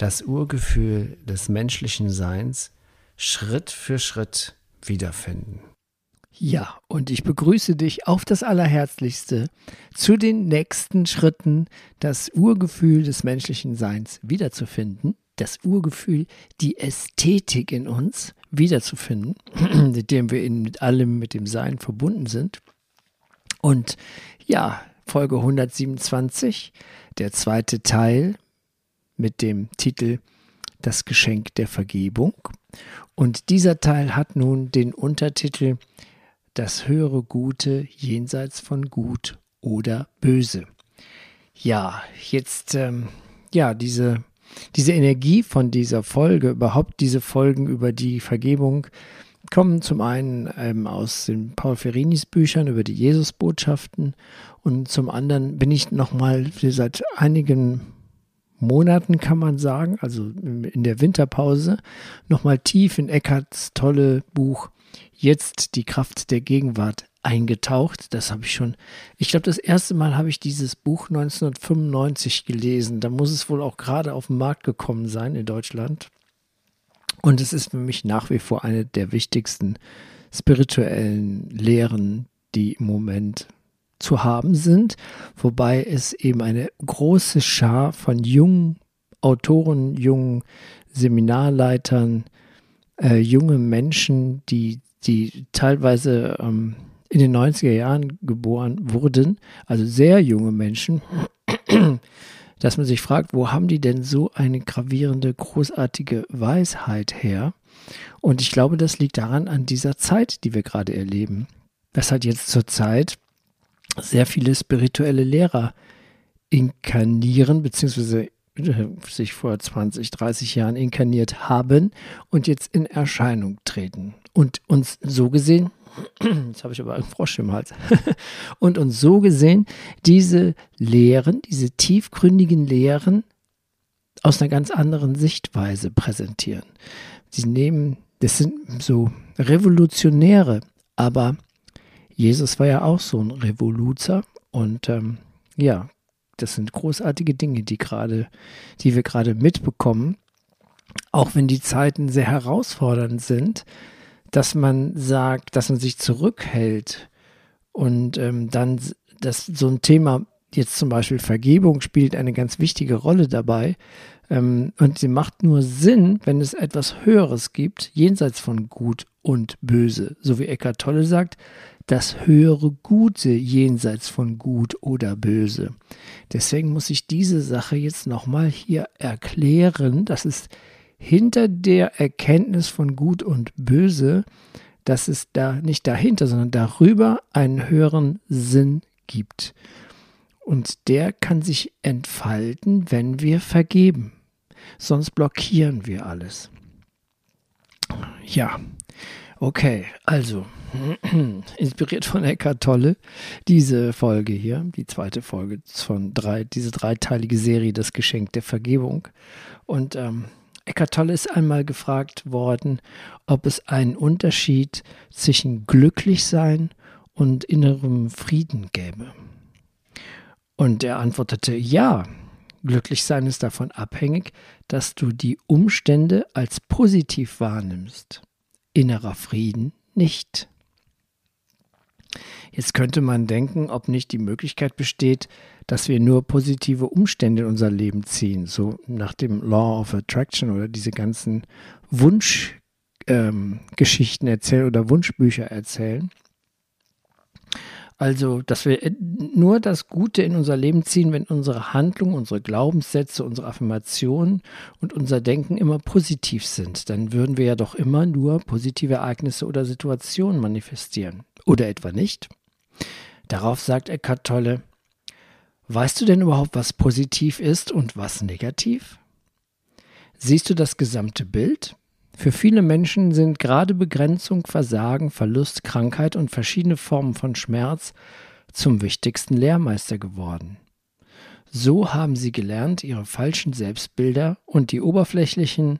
das Urgefühl des menschlichen Seins Schritt für Schritt wiederfinden. Ja, und ich begrüße dich auf das Allerherzlichste zu den nächsten Schritten, das Urgefühl des menschlichen Seins wiederzufinden, das Urgefühl, die Ästhetik in uns wiederzufinden, mit dem wir in, mit allem, mit dem Sein verbunden sind. Und ja, Folge 127, der zweite Teil mit dem Titel Das Geschenk der Vergebung. Und dieser Teil hat nun den Untertitel Das höhere Gute jenseits von Gut oder Böse. Ja, jetzt, ähm, ja, diese, diese Energie von dieser Folge, überhaupt diese Folgen über die Vergebung, kommen zum einen ähm, aus den Paul Ferrinis Büchern über die Jesusbotschaften und zum anderen bin ich nochmal seit einigen Monaten, kann man sagen, also in der Winterpause, nochmal tief in Eckharts tolle Buch Jetzt die Kraft der Gegenwart eingetaucht. Das habe ich schon, ich glaube, das erste Mal habe ich dieses Buch 1995 gelesen. Da muss es wohl auch gerade auf den Markt gekommen sein in Deutschland. Und es ist für mich nach wie vor eine der wichtigsten spirituellen Lehren, die im Moment zu haben sind, wobei es eben eine große Schar von jungen Autoren, jungen Seminarleitern, äh, junge Menschen, die, die teilweise ähm, in den 90er Jahren geboren wurden, also sehr junge Menschen, dass man sich fragt, wo haben die denn so eine gravierende, großartige Weisheit her? Und ich glaube, das liegt daran an dieser Zeit, die wir gerade erleben. Das hat jetzt zur Zeit sehr viele spirituelle Lehrer inkarnieren, beziehungsweise äh, sich vor 20, 30 Jahren inkarniert haben und jetzt in Erscheinung treten. Und uns so gesehen, jetzt habe ich aber einen Frosch im Hals, und uns so gesehen diese Lehren, diese tiefgründigen Lehren aus einer ganz anderen Sichtweise präsentieren. Sie nehmen, das sind so revolutionäre, aber Jesus war ja auch so ein Revoluzer und ähm, ja, das sind großartige Dinge, die gerade, die wir gerade mitbekommen, auch wenn die Zeiten sehr herausfordernd sind, dass man sagt, dass man sich zurückhält und ähm, dann, dass so ein Thema jetzt zum Beispiel Vergebung spielt eine ganz wichtige Rolle dabei. Ähm, und sie macht nur Sinn, wenn es etwas Höheres gibt, jenseits von Gut und Böse. So wie Eckhart Tolle sagt, das höhere Gute jenseits von Gut oder Böse. Deswegen muss ich diese Sache jetzt nochmal hier erklären, dass es hinter der Erkenntnis von Gut und Böse, dass es da nicht dahinter, sondern darüber einen höheren Sinn gibt. Und der kann sich entfalten, wenn wir vergeben. Sonst blockieren wir alles. Ja, okay, also inspiriert von Eckhart Tolle, diese Folge hier, die zweite Folge von drei, diese dreiteilige Serie, das Geschenk der Vergebung. Und ähm, Eckhart Tolle ist einmal gefragt worden, ob es einen Unterschied zwischen glücklich sein und innerem Frieden gäbe. Und er antwortete, ja, glücklich sein ist davon abhängig, dass du die Umstände als positiv wahrnimmst. Innerer Frieden nicht. Jetzt könnte man denken, ob nicht die Möglichkeit besteht, dass wir nur positive Umstände in unser Leben ziehen, so nach dem Law of Attraction oder diese ganzen Wunschgeschichten ähm, erzählen oder Wunschbücher erzählen. Also, dass wir nur das Gute in unser Leben ziehen, wenn unsere Handlungen, unsere Glaubenssätze, unsere Affirmationen und unser Denken immer positiv sind. Dann würden wir ja doch immer nur positive Ereignisse oder Situationen manifestieren. Oder etwa nicht? Darauf sagt Eckhart Tolle, weißt du denn überhaupt, was positiv ist und was negativ? Siehst du das gesamte Bild? Für viele Menschen sind gerade Begrenzung, Versagen, Verlust, Krankheit und verschiedene Formen von Schmerz zum wichtigsten Lehrmeister geworden. So haben sie gelernt, ihre falschen Selbstbilder und die oberflächlichen,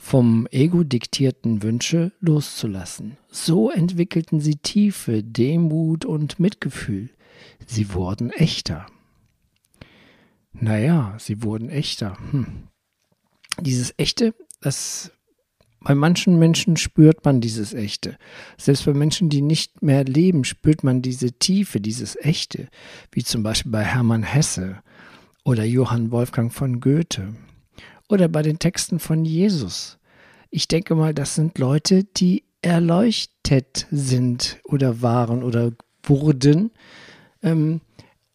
vom Ego diktierten Wünsche loszulassen. So entwickelten sie Tiefe, Demut und Mitgefühl. Sie wurden echter. Naja, sie wurden echter. Hm. Dieses Echte, das bei manchen Menschen spürt man dieses Echte. Selbst bei Menschen, die nicht mehr leben, spürt man diese Tiefe, dieses Echte, wie zum Beispiel bei Hermann Hesse oder Johann Wolfgang von Goethe oder bei den Texten von Jesus. Ich denke mal, das sind Leute, die erleuchtet sind oder waren oder wurden. Ähm,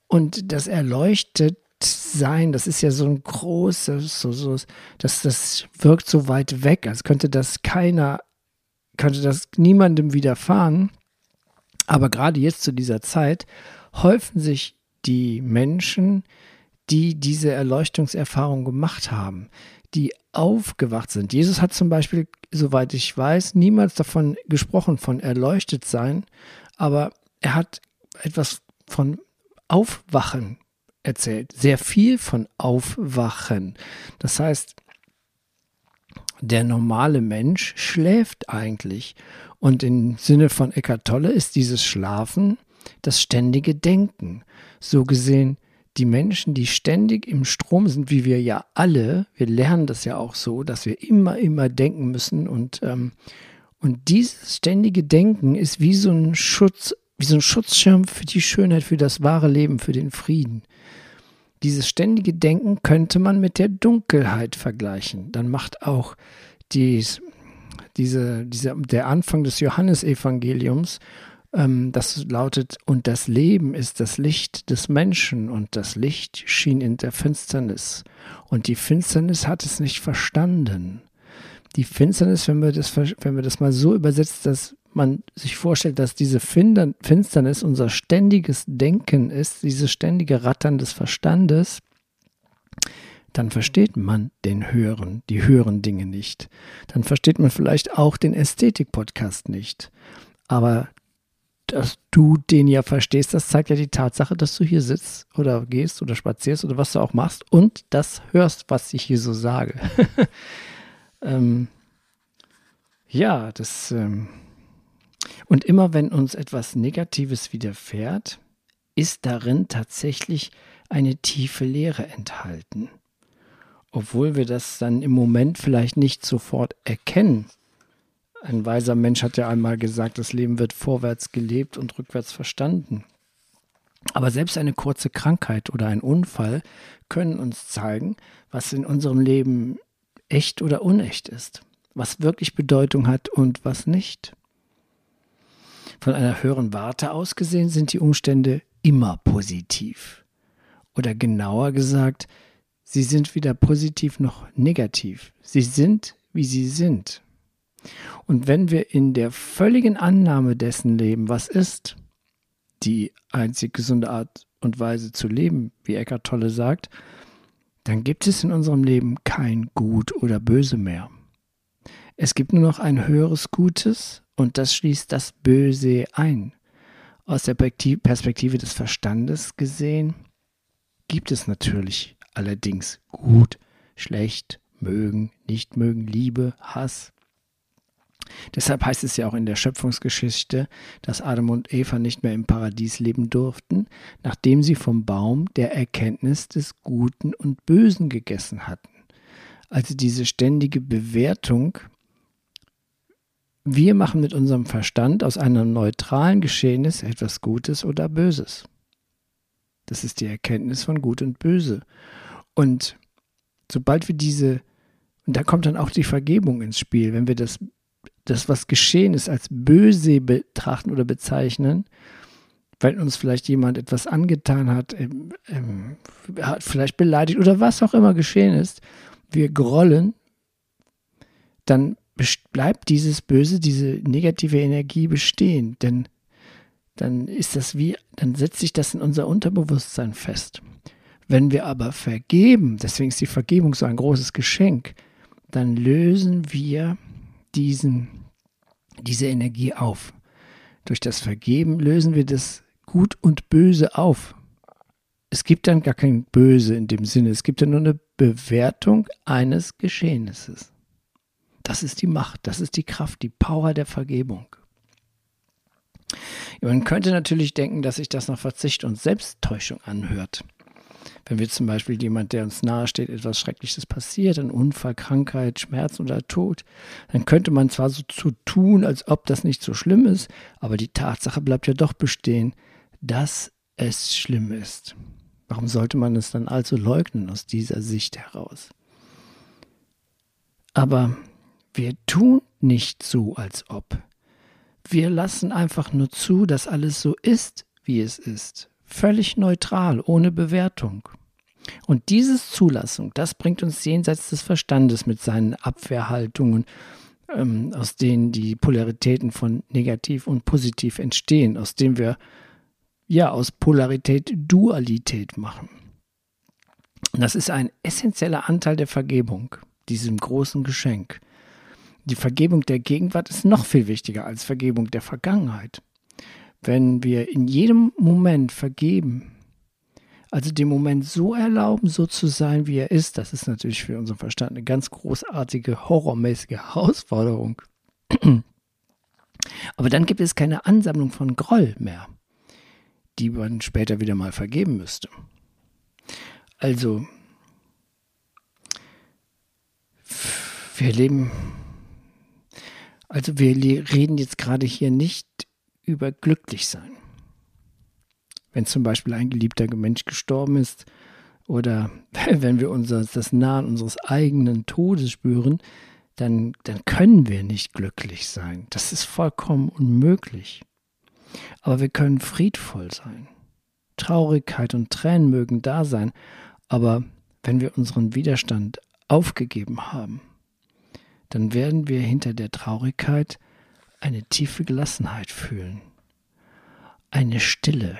und das erleuchtet sein, das ist ja so ein großes, so, so, das, das wirkt so weit weg, als könnte das keiner, könnte das niemandem widerfahren. Aber gerade jetzt zu dieser Zeit häufen sich die Menschen, die diese Erleuchtungserfahrung gemacht haben, die aufgewacht sind. Jesus hat zum Beispiel, soweit ich weiß, niemals davon gesprochen, von erleuchtet sein, aber er hat etwas von Aufwachen erzählt. Sehr viel von Aufwachen. Das heißt, der normale Mensch schläft eigentlich. Und im Sinne von Eckart Tolle ist dieses Schlafen das ständige Denken. So gesehen die Menschen, die ständig im Strom sind, wie wir ja alle, wir lernen das ja auch so, dass wir immer, immer denken müssen und, ähm, und dieses ständige Denken ist wie so ein Schutz, wie so ein Schutzschirm für die Schönheit, für das wahre Leben, für den Frieden. Dieses ständige Denken könnte man mit der Dunkelheit vergleichen. Dann macht auch dies, diese, diese, der Anfang des Johannesevangeliums ähm, das lautet, und das Leben ist das Licht des Menschen und das Licht schien in der Finsternis. Und die Finsternis hat es nicht verstanden. Die Finsternis, wenn wir das, wenn wir das mal so übersetzt, dass man sich vorstellt, dass diese Finsternis unser ständiges Denken ist, dieses ständige Rattern des Verstandes, dann versteht man den höheren, die höheren Dinge nicht. Dann versteht man vielleicht auch den Ästhetik-Podcast nicht. Aber dass du den ja verstehst, das zeigt ja die Tatsache, dass du hier sitzt oder gehst oder spazierst oder was du auch machst und das hörst, was ich hier so sage. ähm, ja, das. Ähm, und immer wenn uns etwas Negatives widerfährt, ist darin tatsächlich eine tiefe Lehre enthalten. Obwohl wir das dann im Moment vielleicht nicht sofort erkennen, ein weiser Mensch hat ja einmal gesagt, das Leben wird vorwärts gelebt und rückwärts verstanden. Aber selbst eine kurze Krankheit oder ein Unfall können uns zeigen, was in unserem Leben echt oder unecht ist, was wirklich Bedeutung hat und was nicht. Von einer höheren Warte aus gesehen sind die Umstände immer positiv. Oder genauer gesagt, sie sind weder positiv noch negativ. Sie sind, wie sie sind. Und wenn wir in der völligen Annahme dessen leben, was ist, die einzig gesunde Art und Weise zu leben, wie Eckart Tolle sagt, dann gibt es in unserem Leben kein Gut oder Böse mehr. Es gibt nur noch ein höheres Gutes und das schließt das Böse ein. Aus der Perspektive des Verstandes gesehen gibt es natürlich allerdings gut, schlecht, mögen, nicht mögen, Liebe, Hass, Deshalb heißt es ja auch in der Schöpfungsgeschichte, dass Adam und Eva nicht mehr im Paradies leben durften, nachdem sie vom Baum der Erkenntnis des Guten und Bösen gegessen hatten. Also diese ständige Bewertung, wir machen mit unserem Verstand aus einem neutralen Geschehnis etwas Gutes oder Böses. Das ist die Erkenntnis von Gut und Böse. Und sobald wir diese, und da kommt dann auch die Vergebung ins Spiel, wenn wir das das, was geschehen ist, als böse betrachten oder bezeichnen, weil uns vielleicht jemand etwas angetan hat, ähm, ähm, hat vielleicht beleidigt oder was auch immer geschehen ist, wir grollen, dann bleibt dieses Böse, diese negative Energie bestehen, denn dann ist das wie, dann setzt sich das in unser Unterbewusstsein fest. Wenn wir aber vergeben, deswegen ist die Vergebung so ein großes Geschenk, dann lösen wir diesen, diese Energie auf. Durch das Vergeben lösen wir das Gut und Böse auf. Es gibt dann gar kein Böse in dem Sinne, es gibt dann nur eine Bewertung eines Geschehnisses. Das ist die Macht, das ist die Kraft, die Power der Vergebung. Man könnte natürlich denken, dass sich das nach Verzicht und Selbsttäuschung anhört. Wenn wir zum Beispiel jemand, der uns nahesteht, etwas Schreckliches passiert, ein Unfall, Krankheit, Schmerz oder Tod, dann könnte man zwar so zu tun, als ob das nicht so schlimm ist, aber die Tatsache bleibt ja doch bestehen, dass es schlimm ist. Warum sollte man es dann also leugnen aus dieser Sicht heraus? Aber wir tun nicht so, als ob. Wir lassen einfach nur zu, dass alles so ist, wie es ist. Völlig neutral, ohne Bewertung. Und dieses Zulassung, das bringt uns jenseits des Verstandes mit seinen Abwehrhaltungen, ähm, aus denen die Polaritäten von negativ und positiv entstehen, aus denen wir ja aus Polarität Dualität machen. Das ist ein essentieller Anteil der Vergebung, diesem großen Geschenk. Die Vergebung der Gegenwart ist noch viel wichtiger als Vergebung der Vergangenheit. Wenn wir in jedem Moment vergeben, also den Moment so erlauben, so zu sein, wie er ist, das ist natürlich für unseren Verstand eine ganz großartige, horrormäßige Herausforderung. Aber dann gibt es keine Ansammlung von Groll mehr, die man später wieder mal vergeben müsste. Also, wir leben also wir reden jetzt gerade hier nicht über glücklich sein. Wenn zum Beispiel ein geliebter Mensch gestorben ist oder wenn wir unser, das Nahen unseres eigenen Todes spüren, dann, dann können wir nicht glücklich sein. Das ist vollkommen unmöglich. Aber wir können friedvoll sein. Traurigkeit und Tränen mögen da sein, aber wenn wir unseren Widerstand aufgegeben haben, dann werden wir hinter der Traurigkeit eine tiefe Gelassenheit fühlen, eine Stille,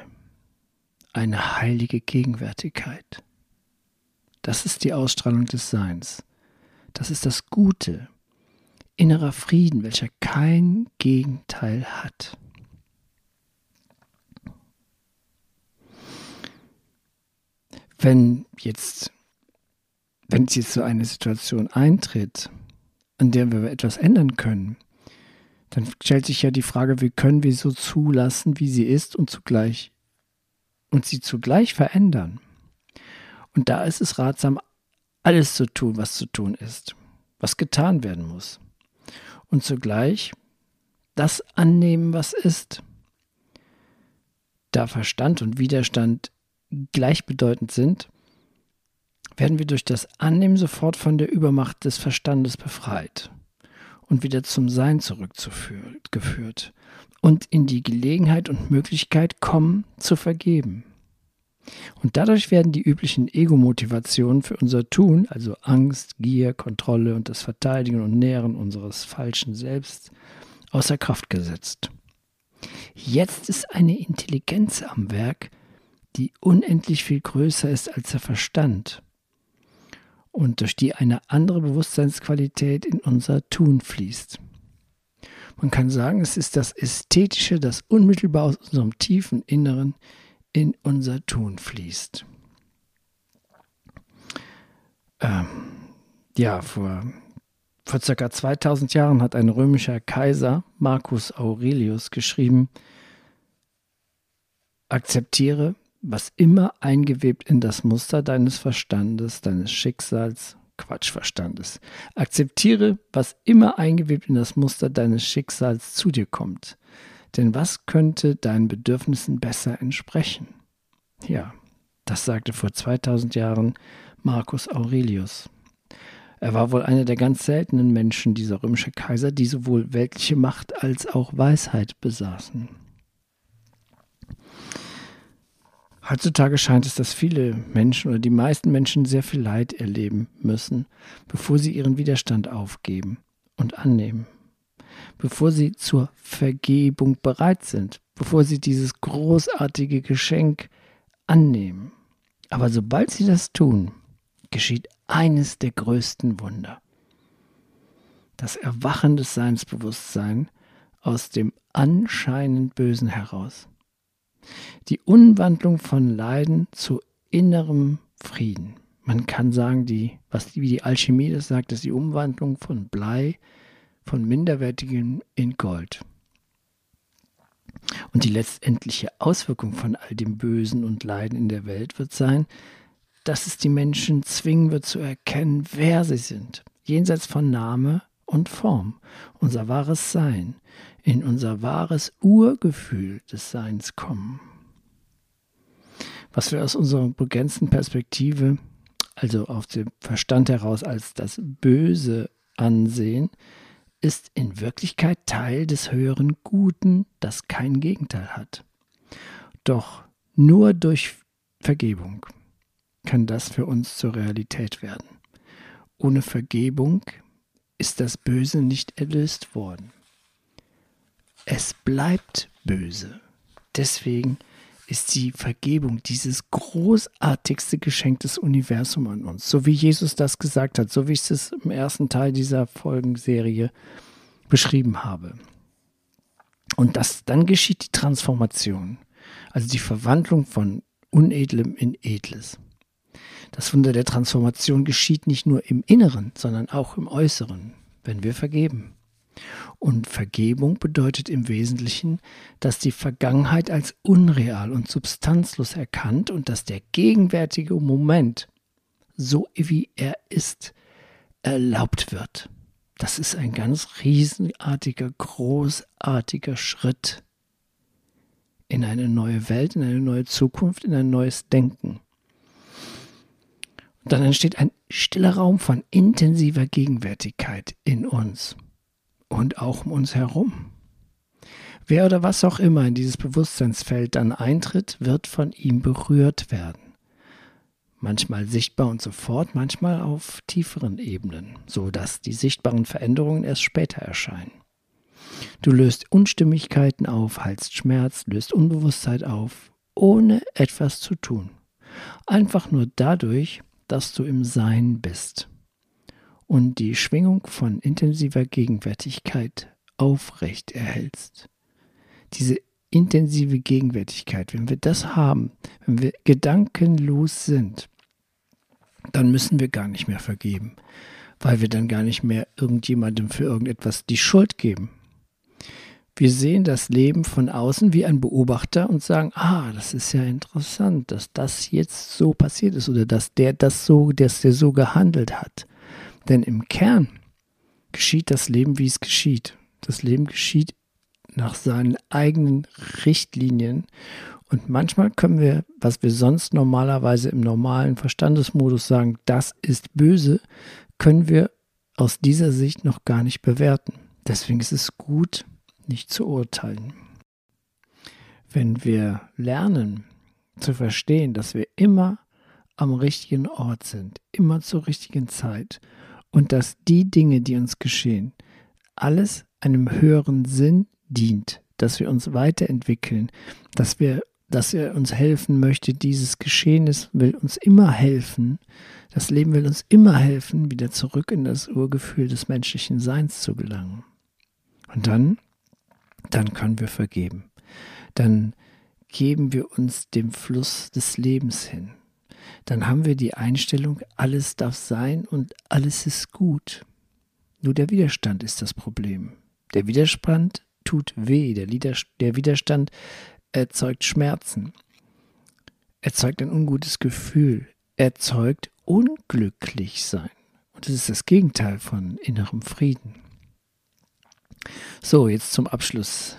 eine heilige Gegenwärtigkeit. Das ist die Ausstrahlung des Seins. Das ist das Gute, innerer Frieden, welcher kein Gegenteil hat. Wenn jetzt, wenn jetzt so eine Situation eintritt, an der wir etwas ändern können, dann stellt sich ja die Frage, wie können wir so zulassen, wie sie ist und zugleich und sie zugleich verändern. Und da ist es ratsam, alles zu tun, was zu tun ist, was getan werden muss. Und zugleich das annehmen, was ist. Da Verstand und Widerstand gleichbedeutend sind, werden wir durch das Annehmen sofort von der Übermacht des Verstandes befreit und wieder zum Sein zurückgeführt und in die Gelegenheit und Möglichkeit kommen, zu vergeben. Und dadurch werden die üblichen Ego-Motivationen für unser Tun, also Angst, Gier, Kontrolle und das Verteidigen und Nähren unseres falschen Selbst, außer Kraft gesetzt. Jetzt ist eine Intelligenz am Werk, die unendlich viel größer ist als der Verstand und durch die eine andere Bewusstseinsqualität in unser Tun fließt. Man kann sagen, es ist das Ästhetische, das unmittelbar aus unserem tiefen Inneren in unser Tun fließt. Ähm, ja, vor, vor circa 2000 Jahren hat ein römischer Kaiser, Marcus Aurelius, geschrieben, akzeptiere, was immer eingewebt in das Muster deines Verstandes, deines Schicksals, Quatschverstandes. Akzeptiere, was immer eingewebt in das Muster deines Schicksals zu dir kommt. Denn was könnte deinen Bedürfnissen besser entsprechen? Ja, das sagte vor 2000 Jahren Marcus Aurelius. Er war wohl einer der ganz seltenen Menschen, dieser römische Kaiser, die sowohl weltliche Macht als auch Weisheit besaßen. Heutzutage scheint es, dass viele Menschen oder die meisten Menschen sehr viel Leid erleben müssen, bevor sie ihren Widerstand aufgeben und annehmen, bevor sie zur Vergebung bereit sind, bevor sie dieses großartige Geschenk annehmen. Aber sobald sie das tun, geschieht eines der größten Wunder. das Erwachen des Seinsbewusstseins aus dem anscheinend Bösen heraus. Die Umwandlung von Leiden zu innerem Frieden. Man kann sagen, die, was wie die Alchemie das sagt, ist die Umwandlung von Blei, von minderwertigem in Gold. Und die letztendliche Auswirkung von all dem Bösen und Leiden in der Welt wird sein, dass es die Menschen zwingen wird zu erkennen, wer sie sind, jenseits von Name und Form, unser wahres Sein, in unser wahres Urgefühl des Seins kommen. Was wir aus unserer begrenzten Perspektive, also auf dem Verstand heraus als das Böse ansehen, ist in Wirklichkeit Teil des höheren Guten, das kein Gegenteil hat. Doch nur durch Vergebung kann das für uns zur Realität werden. Ohne Vergebung ist das Böse nicht erlöst worden. Es bleibt böse. Deswegen ist die Vergebung dieses großartigste Geschenk des Universums an uns. So wie Jesus das gesagt hat, so wie ich es im ersten Teil dieser Folgenserie beschrieben habe. Und das, dann geschieht die Transformation, also die Verwandlung von Unedlem in Edles. Das Wunder der Transformation geschieht nicht nur im Inneren, sondern auch im Äußeren, wenn wir vergeben. Und Vergebung bedeutet im Wesentlichen, dass die Vergangenheit als unreal und substanzlos erkannt und dass der gegenwärtige Moment, so wie er ist, erlaubt wird. Das ist ein ganz riesenartiger, großartiger Schritt in eine neue Welt, in eine neue Zukunft, in ein neues Denken. Dann entsteht ein stiller Raum von intensiver Gegenwärtigkeit in uns und auch um uns herum. Wer oder was auch immer in dieses Bewusstseinsfeld dann eintritt, wird von ihm berührt werden. Manchmal sichtbar und sofort, manchmal auf tieferen Ebenen, so dass die sichtbaren Veränderungen erst später erscheinen. Du löst Unstimmigkeiten auf, heilst Schmerz, löst Unbewusstheit auf, ohne etwas zu tun. Einfach nur dadurch, dass du im Sein bist und die Schwingung von intensiver Gegenwärtigkeit aufrecht erhältst. Diese intensive Gegenwärtigkeit, wenn wir das haben, wenn wir gedankenlos sind, dann müssen wir gar nicht mehr vergeben, weil wir dann gar nicht mehr irgendjemandem für irgendetwas die Schuld geben. Wir sehen das Leben von außen wie ein Beobachter und sagen, ah, das ist ja interessant, dass das jetzt so passiert ist oder dass der das so, dass der so gehandelt hat. Denn im Kern geschieht das Leben, wie es geschieht. Das Leben geschieht nach seinen eigenen Richtlinien. Und manchmal können wir, was wir sonst normalerweise im normalen Verstandesmodus sagen, das ist böse, können wir aus dieser Sicht noch gar nicht bewerten. Deswegen ist es gut, nicht zu urteilen. Wenn wir lernen zu verstehen, dass wir immer am richtigen Ort sind, immer zur richtigen Zeit und dass die Dinge, die uns geschehen, alles einem höheren Sinn dient, dass wir uns weiterentwickeln, dass wir dass er uns helfen möchte. Dieses Geschehnis will uns immer helfen. Das Leben will uns immer helfen, wieder zurück in das Urgefühl des menschlichen Seins zu gelangen. Und dann, dann können wir vergeben. Dann geben wir uns dem Fluss des Lebens hin dann haben wir die Einstellung, alles darf sein und alles ist gut. Nur der Widerstand ist das Problem. Der Widerstand tut weh, der, der Widerstand erzeugt Schmerzen, erzeugt ein ungutes Gefühl, erzeugt unglücklich sein. Und das ist das Gegenteil von innerem Frieden. So, jetzt zum Abschluss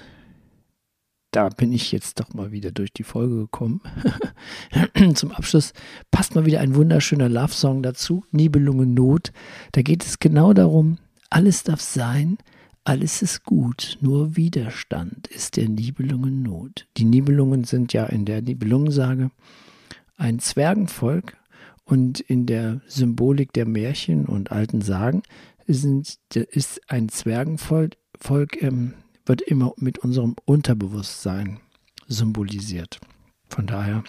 da bin ich jetzt doch mal wieder durch die Folge gekommen. Zum Abschluss passt mal wieder ein wunderschöner Love-Song dazu, Nibelungen Not. Da geht es genau darum, alles darf sein, alles ist gut, nur Widerstand ist der Nibelungen Not. Die Nibelungen sind ja in der Nibelungensage ein Zwergenvolk und in der Symbolik der Märchen und alten Sagen sind, ist ein Zwergenvolk Volk, ähm, wird immer mit unserem Unterbewusstsein symbolisiert. Von daher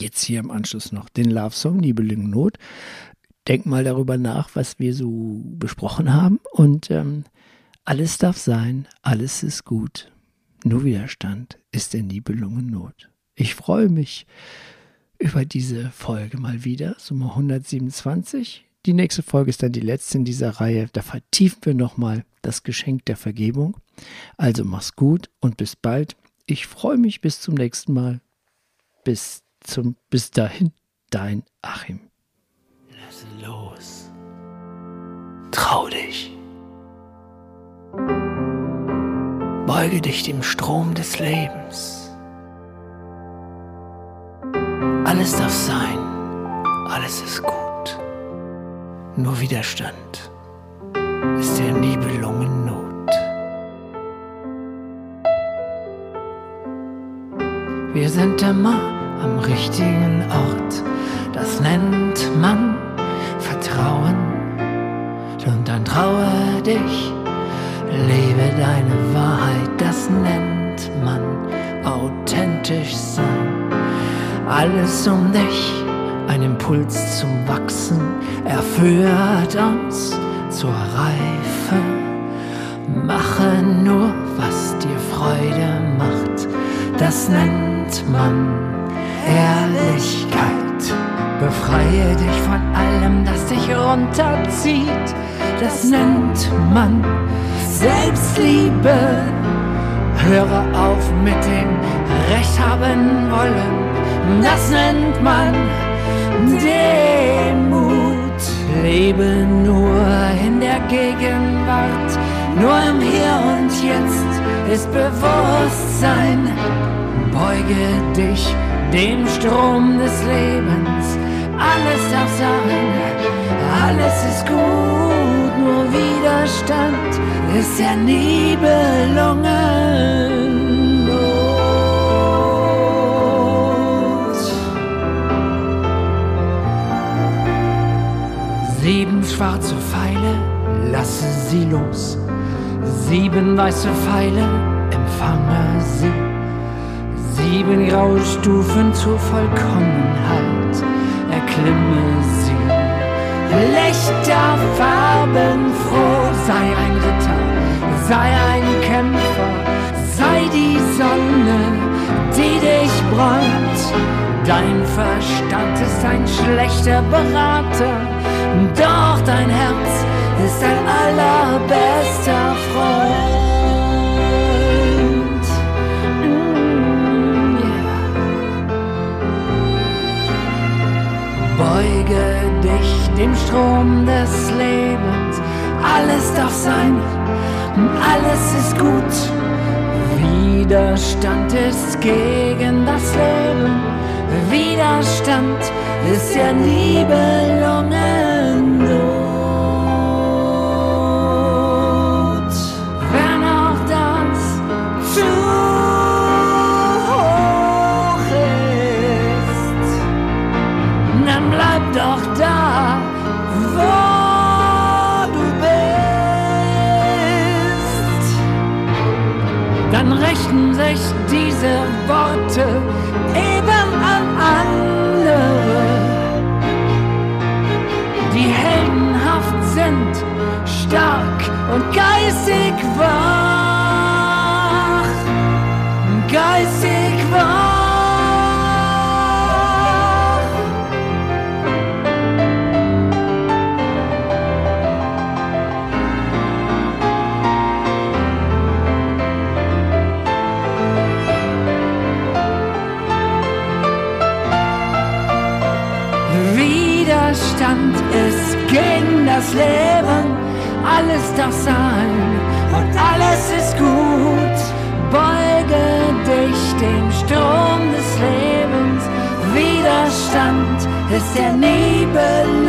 jetzt hier im Anschluss noch den Love Song Niebeling Not. denk mal darüber nach, was wir so besprochen haben. Und ähm, alles darf sein, alles ist gut. Nur Widerstand ist der Nibelungen Not. Ich freue mich über diese Folge mal wieder, Nummer 127. Die nächste Folge ist dann die letzte in dieser Reihe. Da vertiefen wir nochmal das Geschenk der Vergebung. Also mach's gut und bis bald. Ich freue mich bis zum nächsten Mal. Bis zum bis dahin, dein Achim. Lass los. Trau dich. Beuge dich dem Strom des Lebens. Alles darf sein, alles ist gut. Nur Widerstand ist der Nibelungen Not. Wir sind immer am richtigen Ort, das nennt man Vertrauen. Und dann traue dich, lebe deine Wahrheit, das nennt man authentisch sein. Alles um dich, ein Impuls zum Wachsen, er führt uns zur Reife. Mache nur, was dir Freude macht, das nennt man Ehrlichkeit. Befreie dich von allem, das dich runterzieht, das nennt man Selbstliebe. Höre auf mit dem Recht haben wollen, das nennt man Demut. Lebe nur in der Gegenwart, nur im Hier und Jetzt ist Bewusstsein. Beuge dich dem Strom des Lebens, alles darf sein, alles ist gut, nur Widerstand ist der Nibelungen Sieben schwarze Pfeile, lasse sie los. Sieben weiße Pfeile, empfange sie. Sieben graue Stufen zur Vollkommenheit, erklimme sie. Lichter, farbenfroh, sei ein Ritter, sei ein Kämpfer, sei die Sonne, die dich bräunt. Dein Verstand ist ein schlechter Berater, doch dein Herz ist dein allerbester Freund. Mm. Beuge dich dem Strom des Lebens. Alles darf sein, alles ist gut. Widerstand ist gegen das Leben. Widerstand ist der Nibelungennot. Darf sein. Und alles ist gut. Beuge dich dem Strom des Lebens, Widerstand ist der Nibelungen